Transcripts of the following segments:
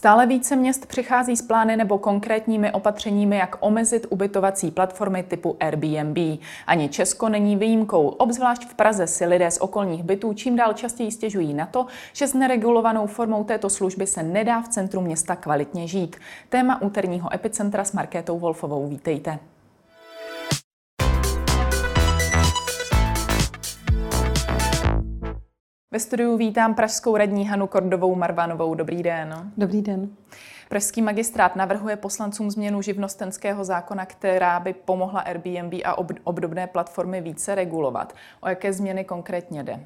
Stále více měst přichází s plány nebo konkrétními opatřeními, jak omezit ubytovací platformy typu Airbnb. Ani Česko není výjimkou. Obzvlášť v Praze si lidé z okolních bytů čím dál častěji stěžují na to, že s neregulovanou formou této služby se nedá v centru města kvalitně žít. Téma úterního epicentra s Markétou Wolfovou. Vítejte. Ve studiu vítám pražskou radní Hanu Kordovou Marvanovou. Dobrý den. Dobrý den. Pražský magistrát navrhuje poslancům změnu živnostenského zákona, která by pomohla Airbnb a obdobné platformy více regulovat. O jaké změny konkrétně jde?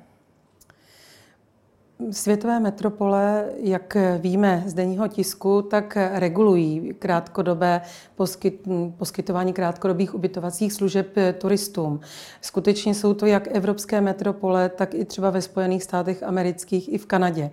Světové metropole, jak víme z denního tisku, tak regulují krátkodobé poskyt, poskytování krátkodobých ubytovacích služeb turistům. Skutečně jsou to jak evropské metropole, tak i třeba ve Spojených státech amerických i v Kanadě.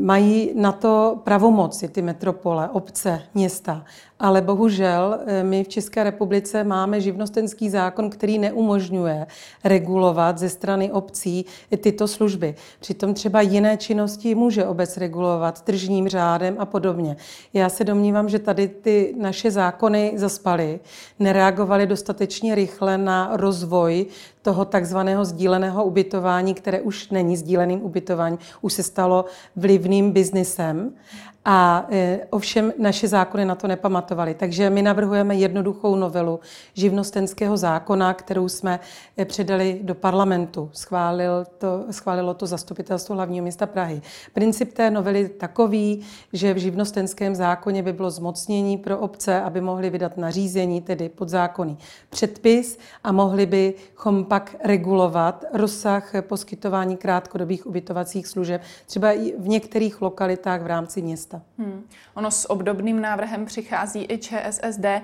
Mají na to pravomoci ty metropole, obce, města. Ale bohužel eh, my v České republice máme živnostenský zákon, který neumožňuje regulovat ze strany obcí tyto služby. Přitom třeba jiné činnosti může obec regulovat tržním řádem a podobně. Já se domnívám, že tady ty naše zákony zaspaly, nereagovaly dostatečně rychle na rozvoj toho takzvaného sdíleného ubytování, které už není sdíleným ubytováním, už se stalo vlivným biznisem. A e, ovšem naše zákony na to nepamatovaly. Takže my navrhujeme jednoduchou novelu živnostenského zákona, kterou jsme e, předali do parlamentu. Schválil to, schválilo to zastupitelstvo hlavního města Prahy. Princip té novely je takový, že v živnostenském zákoně by bylo zmocnění pro obce, aby mohli vydat nařízení, tedy podzákonný předpis a mohli bychom pak regulovat rozsah poskytování krátkodobých ubytovacích služeb, třeba i v některých lokalitách v rámci města místa. Hmm. Ono s obdobným návrhem přichází i ČSSD eh,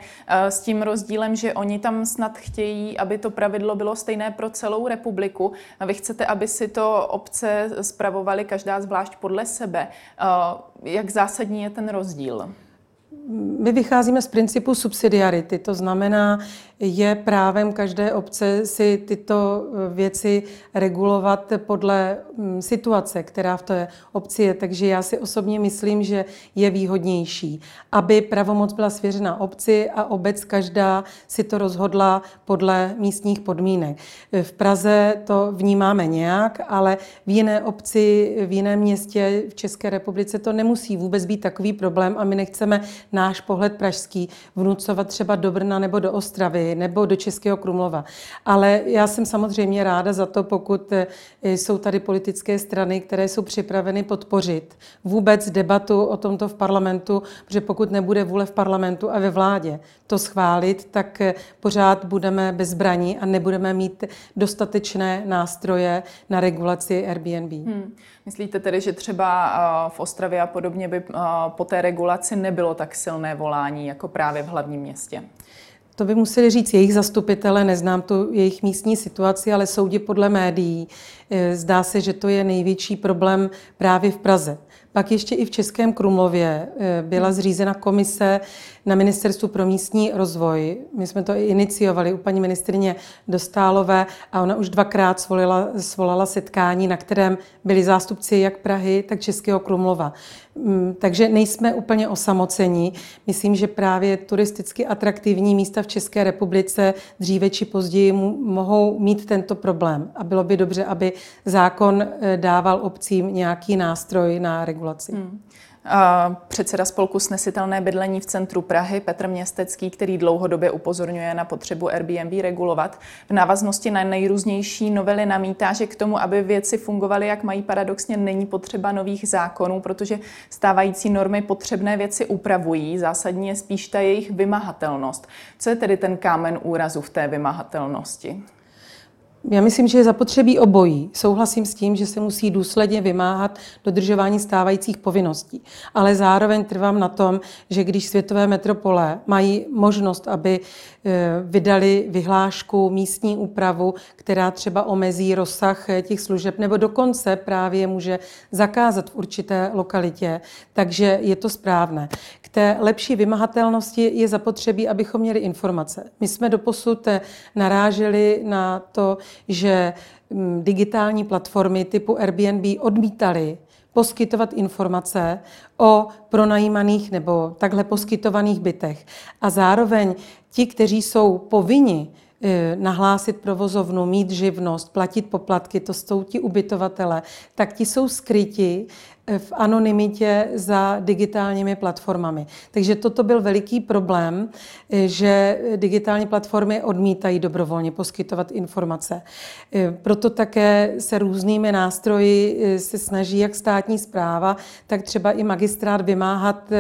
s tím rozdílem, že oni tam snad chtějí, aby to pravidlo bylo stejné pro celou republiku. Vy chcete, aby si to obce spravovaly každá zvlášť podle sebe. Eh, jak zásadní je ten rozdíl? My vycházíme z principu subsidiarity, to znamená, je právem každé obce si tyto eh, věci regulovat podle mm, situace, která v té obci je. Takže já si osobně myslím, že je výhodnější, aby pravomoc byla svěřena obci a obec každá si to rozhodla podle místních podmínek. V Praze to vnímáme nějak, ale v jiné obci, v jiném městě v České republice to nemusí vůbec být takový problém a my nechceme náš pohled pražský vnucovat třeba do Brna nebo do Ostravy nebo do Českého Krumlova. Ale já jsem samozřejmě ráda za to, pokud eh, jsou tady politické strany, které jsou připraveny podpořit vůbec debatu o tomto v parlamentu, protože pokud nebude vůle v parlamentu a ve vládě to schválit, tak eh, pořád budeme bezbraní a nebudeme mít dostatečné nástroje na regulaci Airbnb. Hmm. Myslíte tedy, že třeba eh, v Ostravě a podobně by po té regulaci nebylo tak silné volání jako právě v hlavním městě? To by museli říct jejich zastupitele, neznám tu jejich místní situaci, ale soudě podle médií. Eh, zdá se, že to je největší problém právě v Praze. Pak ještě i v Českém Krumlově eh, byla zřízena komise na Ministerstvu pro místní rozvoj. My jsme to i iniciovali u paní ministrině Dostálové a ona už dvakrát svolila, svolala setkání, na kterém byli zástupci jak Prahy, tak Českého Krumlova. Mm, takže nejsme úplně osamocení. Myslím, že právě turisticky atraktivní místa v České republice dříve či později mohou mít tento problém. A bylo by dobře, aby zákon eh, dával obcím nějaký nástroj na regulaci. Hmm. Předseda spolku Snesitelné bydlení v centru Prahy Petr Městecký, který dlouhodobě upozorňuje na potřebu Airbnb regulovat, v návaznosti na nejrůznější novely namítá, že k tomu, aby věci fungovaly, jak mají paradoxně, není potřeba nových zákonů, protože stávající normy potřebné věci upravují. Zásadní je spíš ta jejich vymahatelnost. Co je tedy ten kámen úrazu v té vymahatelnosti? Já myslím, že je zapotřebí obojí. Souhlasím s tím, že se musí důsledně vymáhat dodržování stávajících povinností. Ale zároveň trvám na tom, že když světové metropole mají možnost, aby e, vydali vyhlášku, místní úpravu, která třeba omezí rozsah e, těch služeb, nebo dokonce právě může zakázat v určité lokalitě, takže je to správné. K té lepší vymahatelnosti je zapotřebí, abychom měli informace. My jsme doposud e, naráželi na to, že mm, digitální platformy typu Airbnb odmítaly poskytovat informace o pronajímaných nebo takhle poskytovaných bytech. A zároveň ti, kteří jsou povinni eh, nahlásit provozovnu, mít živnost, platit poplatky, to jsou ti ubytovatele, tak ti jsou skryti v anonymitě za digitálními platformami. Takže toto byl veliký problém, že digitální platformy odmítají dobrovolně poskytovat informace. Proto také se různými nástroji se snaží jak státní zpráva, tak třeba i magistrát vymáhat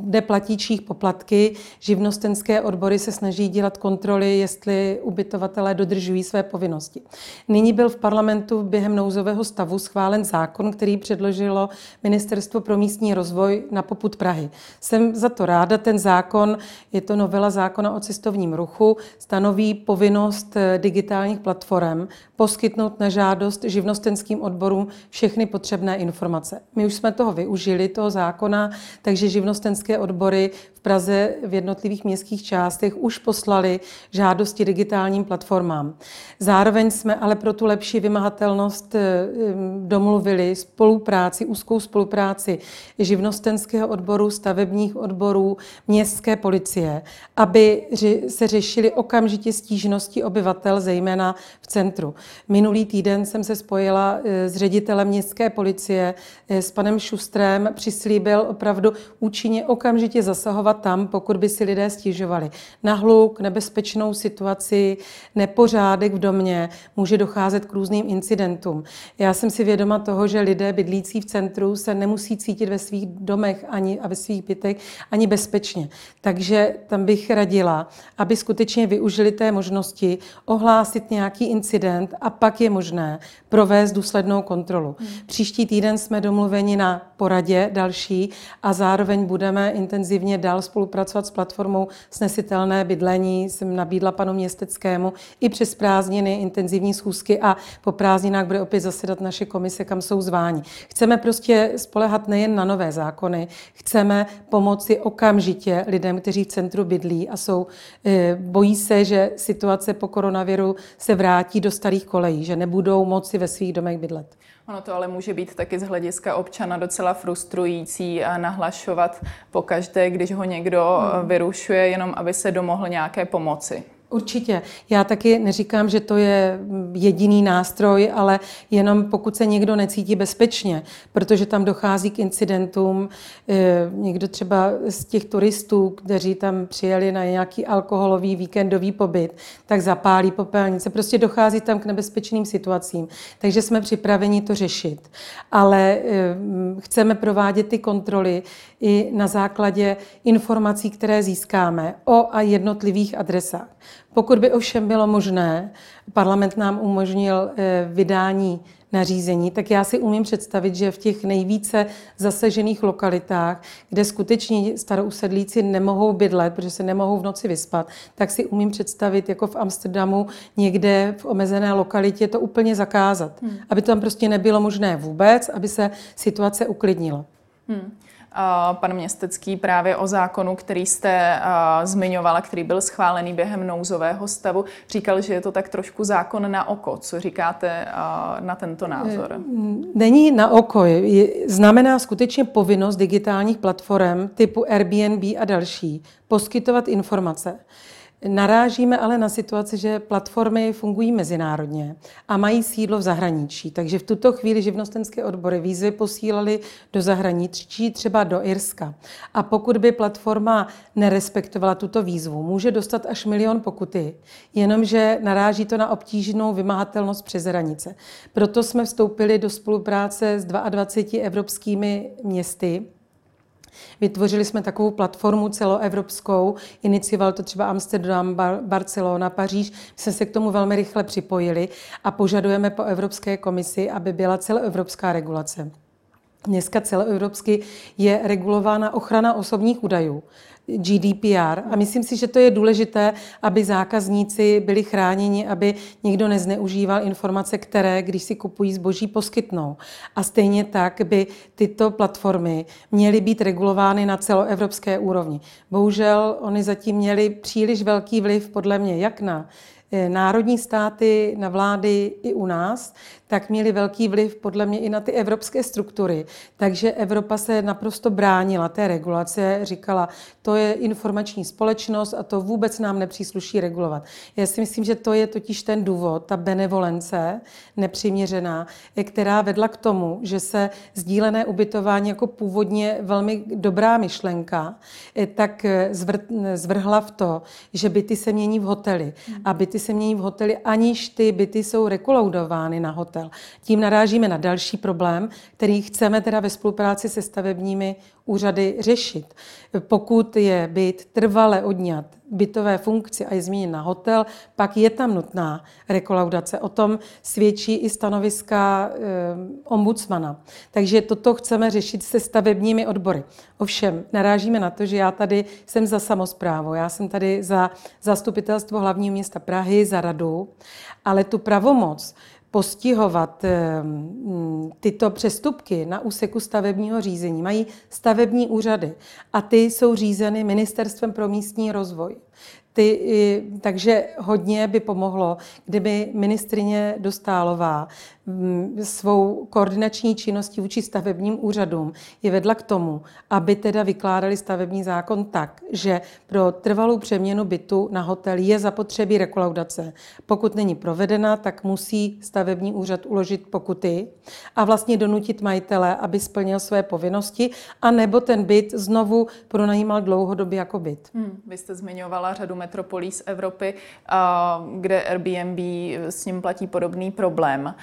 neplatíčích poplatky. Živnostenské odbory se snaží dělat kontroly, jestli ubytovatelé dodržují své povinnosti. Nyní byl v parlamentu během nouzového stavu schválen zákon, který předložilo Ministerstvo pro místní rozvoj na poput Prahy. Jsem za to ráda. Ten zákon, je to novela zákona o cestovním ruchu, stanoví povinnost eh, digitálních platform poskytnout na žádost živnostenským odborům všechny potřebné informace. My už jsme toho využili, toho zákona, takže živnostenské odbory Praze v jednotlivých městských částech už poslali žádosti digitálním platformám. Zároveň jsme ale pro tu lepší vymahatelnost eh, domluvili spolupráci, úzkou spolupráci živnostenského odboru, stavebních odborů, městské policie, aby se řešily okamžitě stížnosti obyvatel, zejména v centru. Minulý týden jsem se spojila eh, s ředitelem městské policie, eh, s panem Šustrem, přislíbil opravdu účinně okamžitě zasahovat tam, pokud by si lidé stěžovali. Na hluk, nebezpečnou situaci, nepořádek v domě, může docházet k různým incidentům. Já jsem si vědoma toho, že lidé bydlící v centru se nemusí cítit ve svých domech ani a ve svých bytech ani bezpečně. Takže tam bych radila, aby skutečně využili té možnosti ohlásit nějaký incident a pak je možné provést důslednou kontrolu. Hmm. Příští týden jsme domluveni na poradě další a zároveň budeme intenzivně dál spolupracovat s platformou Snesitelné bydlení. Jsem nabídla panu Městeckému i přes prázdniny intenzivní schůzky a po prázdninách bude opět zasedat naše komise, kam jsou zváni. Chceme prostě spolehat nejen na nové zákony, chceme pomoci okamžitě lidem, kteří v centru bydlí a jsou, eh, bojí se, že situace po koronaviru se vrátí do starých kolejí, že nebudou moci ve svých domech bydlet. Ono to ale může být taky z hlediska občana docela frustrující a nahlašovat pokaždé, když ho někdo hmm. vyrušuje, jenom aby se domohl nějaké pomoci. Určitě. Já taky neříkám, že to je jediný nástroj, ale jenom pokud se někdo necítí bezpečně, protože tam dochází k incidentům, eh, někdo třeba z těch turistů, kteří tam přijeli na nějaký alkoholový víkendový pobyt, tak zapálí popelnice. Prostě dochází tam k nebezpečným situacím. Takže jsme připraveni to řešit. Ale eh, chceme provádět ty kontroly i na základě informací, které získáme o a jednotlivých adresách. Pokud by ovšem bylo možné, parlament nám umožnil eh, vydání nařízení, tak já si umím představit, že v těch nejvíce zasažených lokalitách, kde skutečně starousedlíci nemohou bydlet, protože se nemohou v noci vyspat, tak si umím představit, jako v Amsterdamu, někde v omezené lokalitě to úplně zakázat. Hmm. Aby to tam prostě nebylo možné vůbec, aby se situace uklidnila. Hmm pan Městecký právě o zákonu, který jste zmiňovala, který byl schválený během nouzového stavu. Říkal, že je to tak trošku zákon na oko. Co říkáte na tento názor? Není na oko. Znamená skutečně povinnost digitálních platform typu Airbnb a další poskytovat informace. Narážíme ale na situaci, že platformy fungují mezinárodně a mají sídlo v zahraničí. Takže v tuto chvíli živnostenské odbory výzvy posílali do zahraničí, třeba do Irska. A pokud by platforma nerespektovala tuto výzvu, může dostat až milion pokuty, jenomže naráží to na obtížnou vymahatelnost přes hranice. Proto jsme vstoupili do spolupráce s 22 evropskými městy, Vytvořili jsme takovou platformu celoevropskou, inicioval to třeba Amsterdam, Bar- Barcelona, Paříž. My jsme se k tomu velmi rychle připojili a požadujeme po Evropské komisi, aby byla celoevropská regulace. Dneska celoevropsky je regulována ochrana osobních údajů. GDPR. A myslím si, že to je důležité, aby zákazníci byli chráněni, aby nikdo nezneužíval informace, které, když si kupují zboží, poskytnou. A stejně tak by tyto platformy měly být regulovány na celoevropské úrovni. Bohužel oni zatím měli příliš velký vliv, podle mě, jak na eh, národní státy, na vlády i u nás, tak měly velký vliv podle mě i na ty evropské struktury. Takže Evropa se naprosto bránila té regulace, říkala, to je informační společnost a to vůbec nám nepřísluší regulovat. Já si myslím, že to je totiž ten důvod, ta benevolence nepřiměřená, která vedla k tomu, že se sdílené ubytování jako původně velmi dobrá myšlenka, eh, tak eh, zvrhla v to, že byty se mění v hotely. A byty se mění v hotely, aniž ty byty jsou rekolaudovány na hotel. Tím narážíme na další problém, který chceme teda ve spolupráci se stavebními úřady řešit. Pokud je byt trvale odňat bytové funkci a je změněn na hotel, pak je tam nutná rekolaudace. O tom svědčí i stanoviska e, ombudsmana. Takže toto chceme řešit se stavebními odbory. Ovšem, narážíme na to, že já tady jsem za samozprávu, já jsem tady za zastupitelstvo hlavního města Prahy, za radu, ale tu pravomoc postihovat eh, tyto přestupky na úseku stavebního řízení mají stavební úřady a ty jsou řízeny Ministerstvem pro místní rozvoj. Ty, takže hodně by pomohlo, kdyby ministrině Dostálová mm, svou koordinační činností vůči stavebním úřadům je vedla k tomu, aby teda vykládali stavební zákon tak, že pro trvalou přeměnu bytu na hotel je zapotřebí rekolaudace. Pokud není provedena, tak musí stavební úřad uložit pokuty a vlastně donutit majitele, aby splnil své povinnosti, a nebo ten byt znovu pronajímal dlouhodobě jako byt. Hmm, vy jste zmiňovala řadu metropolí z Evropy, kde Airbnb s ním platí podobný problém.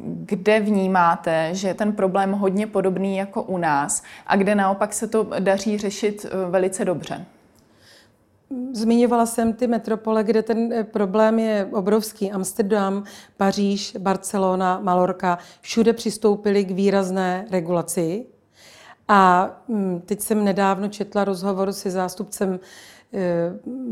Kde vnímáte, že je ten problém hodně podobný jako u nás a kde naopak se to daří řešit e, velice dobře? Zmiňovala jsem ty metropole, kde ten e, problém je obrovský. Amsterdam, Paříž, Barcelona, Malorka, všude přistoupili k výrazné regulaci. A mm, teď jsem nedávno četla rozhovor se zástupcem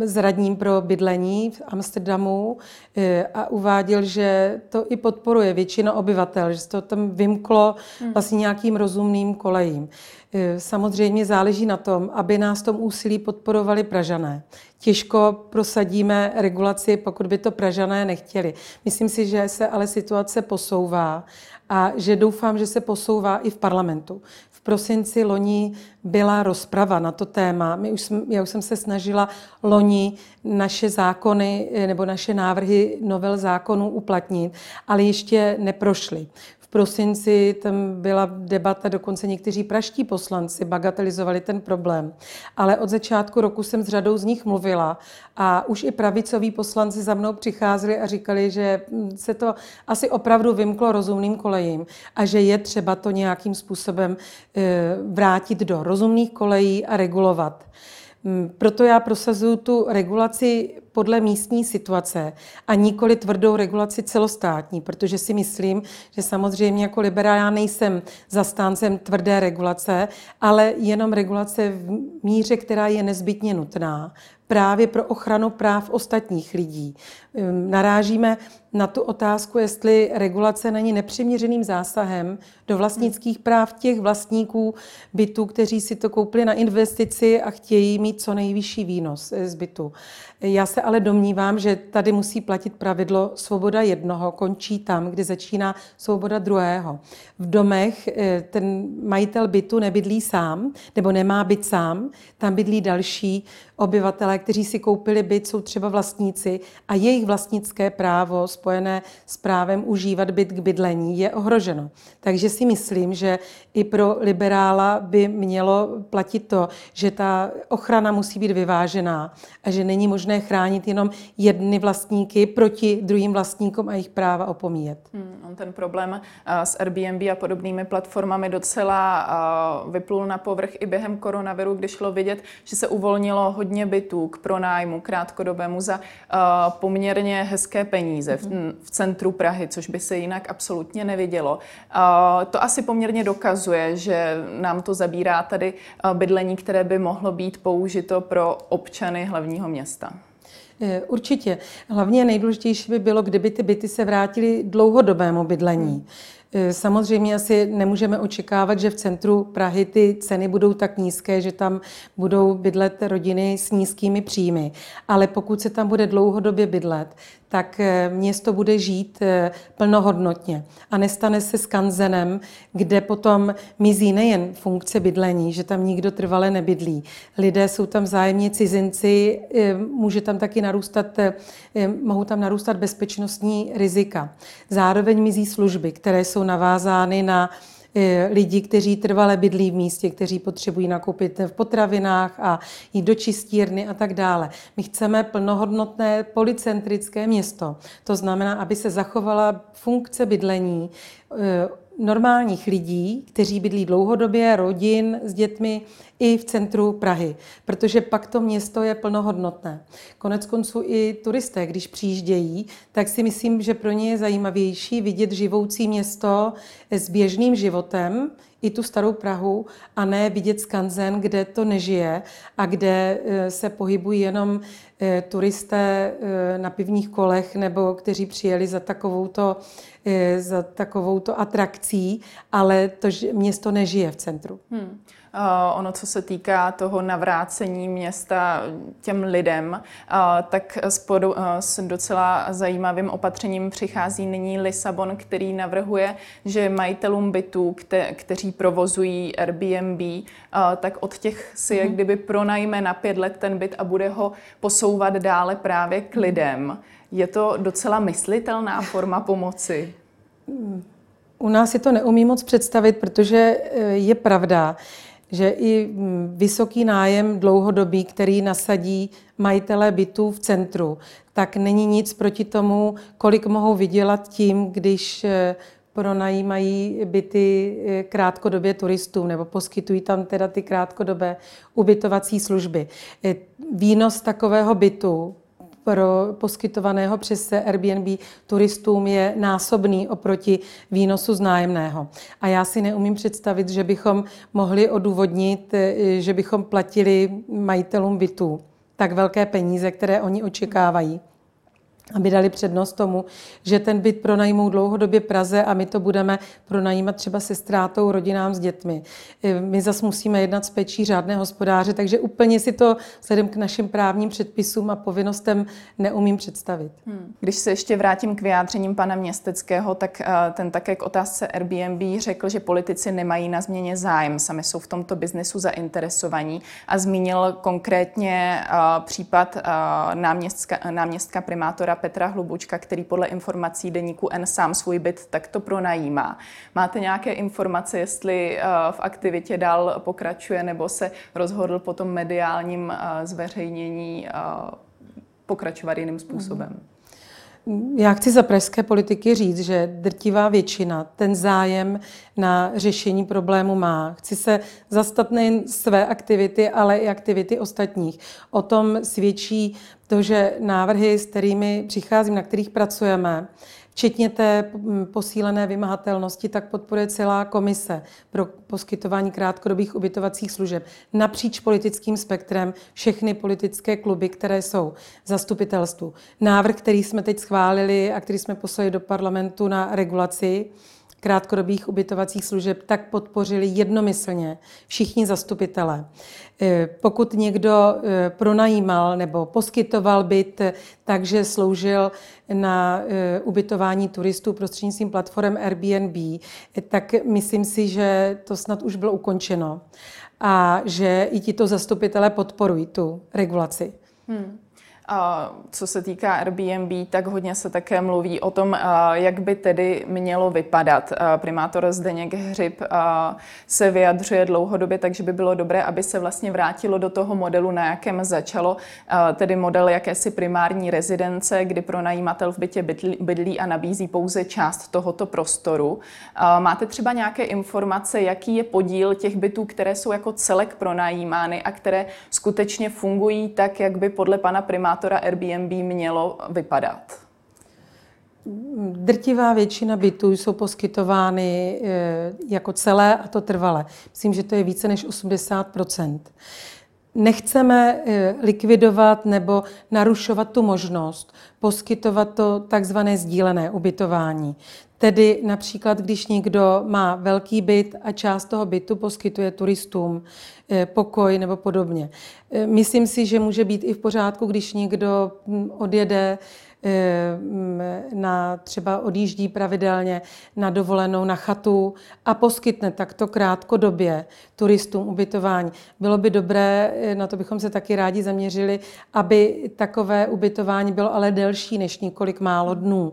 s radním pro bydlení v Amsterdamu eh, a uváděl, že to i podporuje většina obyvatel, že se to tam vymklo hmm. vlastně nějakým rozumným kolejím. Eh, samozřejmě záleží na tom, aby nás tom úsilí podporovali Pražané. Těžko prosadíme regulaci, pokud by to Pražané nechtěli. Myslím si, že se ale situace posouvá a že doufám, že se posouvá i v parlamentu prosinci loni byla rozprava na to téma. My už jsme, já už jsem se snažila loni naše zákony eh, nebo naše návrhy novel zákonů uplatnit, ale ještě neprošly prosinci tam byla debata, dokonce někteří praští poslanci bagatelizovali ten problém. Ale od začátku roku jsem s řadou z nich mluvila a už i pravicoví poslanci za mnou přicházeli a říkali, že se to asi opravdu vymklo rozumným kolejím a že je třeba to nějakým způsobem eh, vrátit do rozumných kolejí a regulovat. Mm, proto já prosazuju tu regulaci podle místní situace a nikoli tvrdou regulaci celostátní, protože si myslím, že samozřejmě jako liberál já nejsem zastáncem tvrdé regulace, ale jenom regulace v míře, která je nezbytně nutná právě pro ochranu práv ostatních lidí. Ehm, narážíme na tu otázku, jestli regulace není nepřiměřeným zásahem do vlastnických práv těch vlastníků bytů, kteří si to koupili na investici a chtějí mít co nejvyšší výnos z bytu. Já se ale domnívám, že tady musí platit pravidlo svoboda jednoho končí tam, kde začíná svoboda druhého. V domech eh, ten majitel bytu nebydlí sám, nebo nemá byt sám, tam bydlí další obyvatelé, kteří si koupili byt, jsou třeba vlastníci a jejich vlastnické právo spojené s právem užívat byt k bydlení je ohroženo. Takže si myslím, že i pro liberála by mělo platit to, že ta ochrana musí být vyvážená a že není možné chránit jenom jedny vlastníky proti druhým vlastníkům a jejich práva opomíjet. Hmm, on ten problém s Airbnb a podobnými platformami docela vyplul na povrch i během koronaviru, kdy šlo vidět, že se uvolnilo hodně bytů k pronájmu krátkodobému za poměrně hezké peníze v, mhm. v centru Prahy, což by se jinak absolutně nevidělo. To asi poměrně dokazuje, že nám to zabírá tady bydlení, které by mohlo být použito pro občany hlavního města. Eh, určitě. Hlavně nejdůležitější by bylo, kdyby ty byty se vrátily dlouhodobému bydlení. E, samozřejmě asi nemůžeme očekávat, že v centru Prahy ty ceny budou tak nízké, že tam budou bydlet rodiny s nízkými příjmy. Ale pokud se tam bude dlouhodobě bydlet, tak e, město bude žít e, plnohodnotně. A nestane se skanzenem, kde potom mizí nejen funkce bydlení, že tam nikdo trvale nebydlí. Lidé jsou tam vzájemně cizinci, může tam taky narůstat, mohou tam narůstat bezpečnostní rizika. Zároveň mizí služby, které jsou navázány na lidi, kteří trvale bydlí v místě, kteří potřebují nakoupit v potravinách a jít do čistírny a tak dále. My chceme plnohodnotné policentrické město. To znamená, aby se zachovala funkce bydlení e, normálních lidí, kteří bydlí dlouhodobě, rodin s dětmi i v centru Prahy, protože pak to město je plnohodnotné. Konec konců i turisté, když přijíždějí, tak si myslím, že pro ně je zajímavější vidět živoucí město s běžným životem, i tu starou Prahu a ne vidět skanzen, kde to nežije a kde e, se pohybují jenom turisté e, na pivních kolech nebo kteří přijeli za takovouto, za takovouto atrakcí, ale to město nežije v centru. Hmm. Uh, ono, co se týká toho navrácení města těm lidem, uh, tak s, podu, uh, s docela zajímavým opatřením přichází nyní Lisabon, který navrhuje, že majitelům bytů, kte, kteří provozují Airbnb, tak od těch si mm-hmm. jak kdyby pronajme na pět let ten byt a bude ho posouvat dále právě k lidem. Je to docela myslitelná forma pomoci? U nás si to neumí moc představit, protože je pravda, že i mm, vysoký nájem dlouhodobý, který nasadí majitelé bytů v centru, tak není nic proti tomu, kolik mohou vydělat tím, když eh, pronajímají byty eh, krátkodobě turistům nebo poskytují tam teda ty krátkodobé ubytovací služby. Eh, výnos takového bytu pro poskytovaného přes Airbnb turistům je násobný oproti výnosu z nájemného. A já si neumím představit, že bychom mohli odůvodnit, eh, že bychom platili majitelům bytů tak velké peníze, které oni očekávají aby dali přednost tomu, že ten byt pronajmou dlouhodobě Praze a my to budeme pronajímat třeba se ztrátou rodinám s dětmi. E, my zase musíme jednat s pečí řádné hospodáře, takže úplně si to vzhledem k našim právním předpisům a povinnostem neumím představit. Hmm. Když se ještě vrátím k vyjádřením pana Městeckého, tak e, ten také k otázce Airbnb řekl, že politici nemají na změně zájem, sami jsou v tomto biznesu zainteresovaní a zmínil konkrétně e, případ náměstka, náměstka primátora Petra Hlubučka, který podle informací deníku N sám svůj byt takto pronajímá. Máte nějaké informace, jestli eh, v aktivitě dál pokračuje nebo se rozhodl po tom mediálním eh, zveřejnění eh, pokračovat jiným způsobem? Mm-hmm. Já chci za pražské politiky říct, že drtivá většina ten zájem na řešení problému má. Chci se zastat nejen své aktivity, ale i aktivity ostatních. O tom svědčí to, že návrhy, s kterými přicházím, na kterých pracujeme, Včetně té posílené vymahatelnosti, tak podporuje celá komise pro poskytování krátkodobých ubytovacích služeb napříč politickým spektrem všechny politické kluby, které jsou zastupitelstvu. Návrh, který jsme teď schválili a který jsme poslali do parlamentu na regulaci, krátkodobých ubytovacích služeb, tak podpořili jednomyslně všichni zastupitelé. E, pokud někdo e, pronajímal nebo poskytoval byt, takže sloužil na e, ubytování turistů prostřednictvím platform Airbnb, tak myslím si, že to snad už bylo ukončeno a že i tito zastupitelé podporují tu regulaci. Hmm. Co se týká Airbnb, tak hodně se také mluví o tom, jak by tedy mělo vypadat. Primátor Zdeněk Hřib se vyjadřuje dlouhodobě, takže by bylo dobré, aby se vlastně vrátilo do toho modelu, na jakém začalo, tedy model jakési primární rezidence, kdy pronajímatel v bytě bydlí a nabízí pouze část tohoto prostoru. Máte třeba nějaké informace, jaký je podíl těch bytů, které jsou jako celek pronajímány a které skutečně fungují tak, jak by podle pana primátora primátora Airbnb mělo vypadat? Drtivá většina bytů jsou poskytovány eh, jako celé a to trvale. Myslím, že to je více než 80% Nechceme eh, likvidovat nebo narušovat tu možnost poskytovat to takzvané sdílené ubytování. Tedy například, když někdo má velký byt a část toho bytu poskytuje turistům eh, pokoj nebo podobně. Eh, myslím si, že může být i v pořádku, když někdo hm, odjede Eh, na třeba odjíždí pravidelně na dovolenou na chatu a poskytne takto krátkodobě turistům ubytování. Bylo by dobré, na to bychom se taky rádi zaměřili, aby takové ubytování bylo ale delší než několik málo dnů.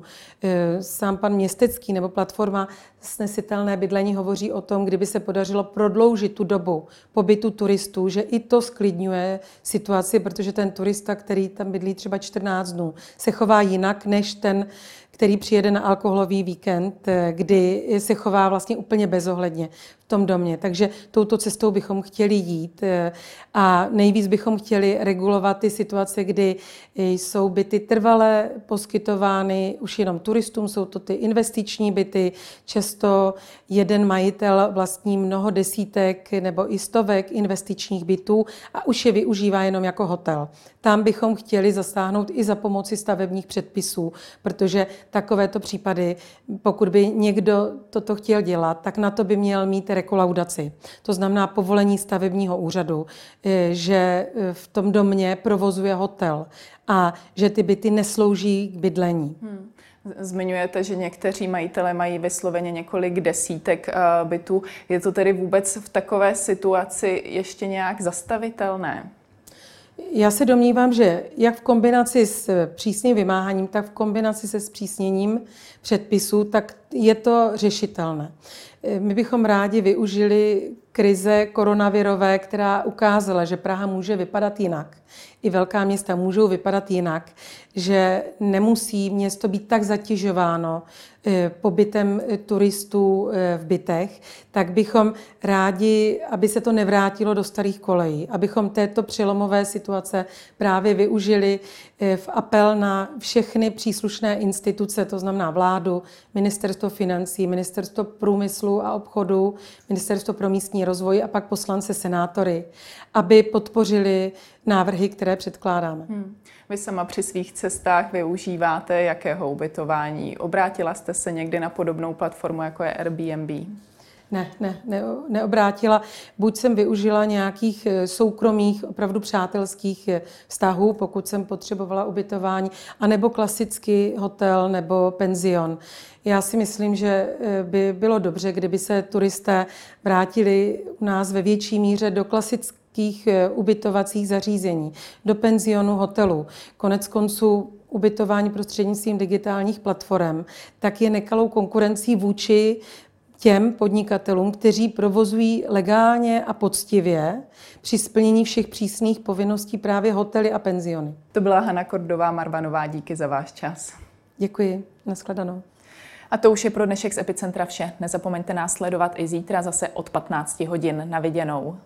Sám pan Městecký nebo platforma Snesitelné bydlení hovoří o tom, kdyby se podařilo prodloužit tu dobu pobytu turistů, že i to sklidňuje situaci, protože ten turista, který tam bydlí třeba 14 dnů, se chová jinak než ten, který přijede na alkoholový víkend, kdy se chová vlastně úplně bezohledně tom domě. Takže touto cestou bychom chtěli jít eh, a nejvíc bychom chtěli regulovat ty situace, kdy jsou byty trvalé poskytovány už jenom turistům, jsou to ty investiční byty, často jeden majitel vlastní mnoho desítek nebo i stovek investičních bytů a už je využívá jenom jako hotel. Tam bychom chtěli zasáhnout i za pomoci stavebních předpisů, protože takovéto případy, pokud by někdo toto chtěl dělat, tak na to by měl mít rekolaudaci. To znamená povolení stavebního úřadu, eh, že eh, v tom domě provozuje hotel a že ty byty neslouží k bydlení. Hmm. Zmiňujete, že někteří majitele mají vysloveně několik desítek eh, bytů. Je to tedy vůbec v takové situaci ještě nějak zastavitelné? Já se domnívám, že jak v kombinaci s přísným vymáháním, tak v kombinaci se zpřísněním předpisů, tak je to řešitelné. My bychom rádi využili krize koronavirové, která ukázala, že Praha může vypadat jinak. I velká města můžou vypadat jinak, že nemusí město být tak zatěžováno eh, pobytem eh, turistů eh, v bytech, tak bychom rádi, aby se to nevrátilo do starých kolejí, abychom této přelomové situace právě využili v apel na všechny příslušné instituce, to znamená vládu, ministerstvo financí, ministerstvo průmyslu a obchodu, ministerstvo pro místní rozvoj a pak poslance senátory, aby podpořili návrhy, které předkládáme. Hmm. Vy sama při svých cestách využíváte jakého ubytování? Obrátila jste se někdy na podobnou platformu, jako je Airbnb? Ne, ne, ne, neobrátila. Buď jsem využila nějakých eh, soukromých, opravdu přátelských eh, vztahů, pokud jsem potřebovala ubytování, anebo klasický hotel nebo penzion. Já si myslím, že eh, by bylo dobře, kdyby se turisté vrátili u nás ve větší míře do klasických ubytovacích zařízení, do penzionu, hotelu. Konec konců ubytování prostřednictvím digitálních platform, tak je nekalou konkurencí vůči těm podnikatelům, kteří provozují legálně a poctivě při splnění všech přísných povinností právě hotely a penziony. To byla Hana Kordová Marvanová, díky za váš čas. Děkuji, nashledanou. A to už je pro dnešek z Epicentra vše. Nezapomeňte nás sledovat i zítra zase od 15 hodin na viděnou.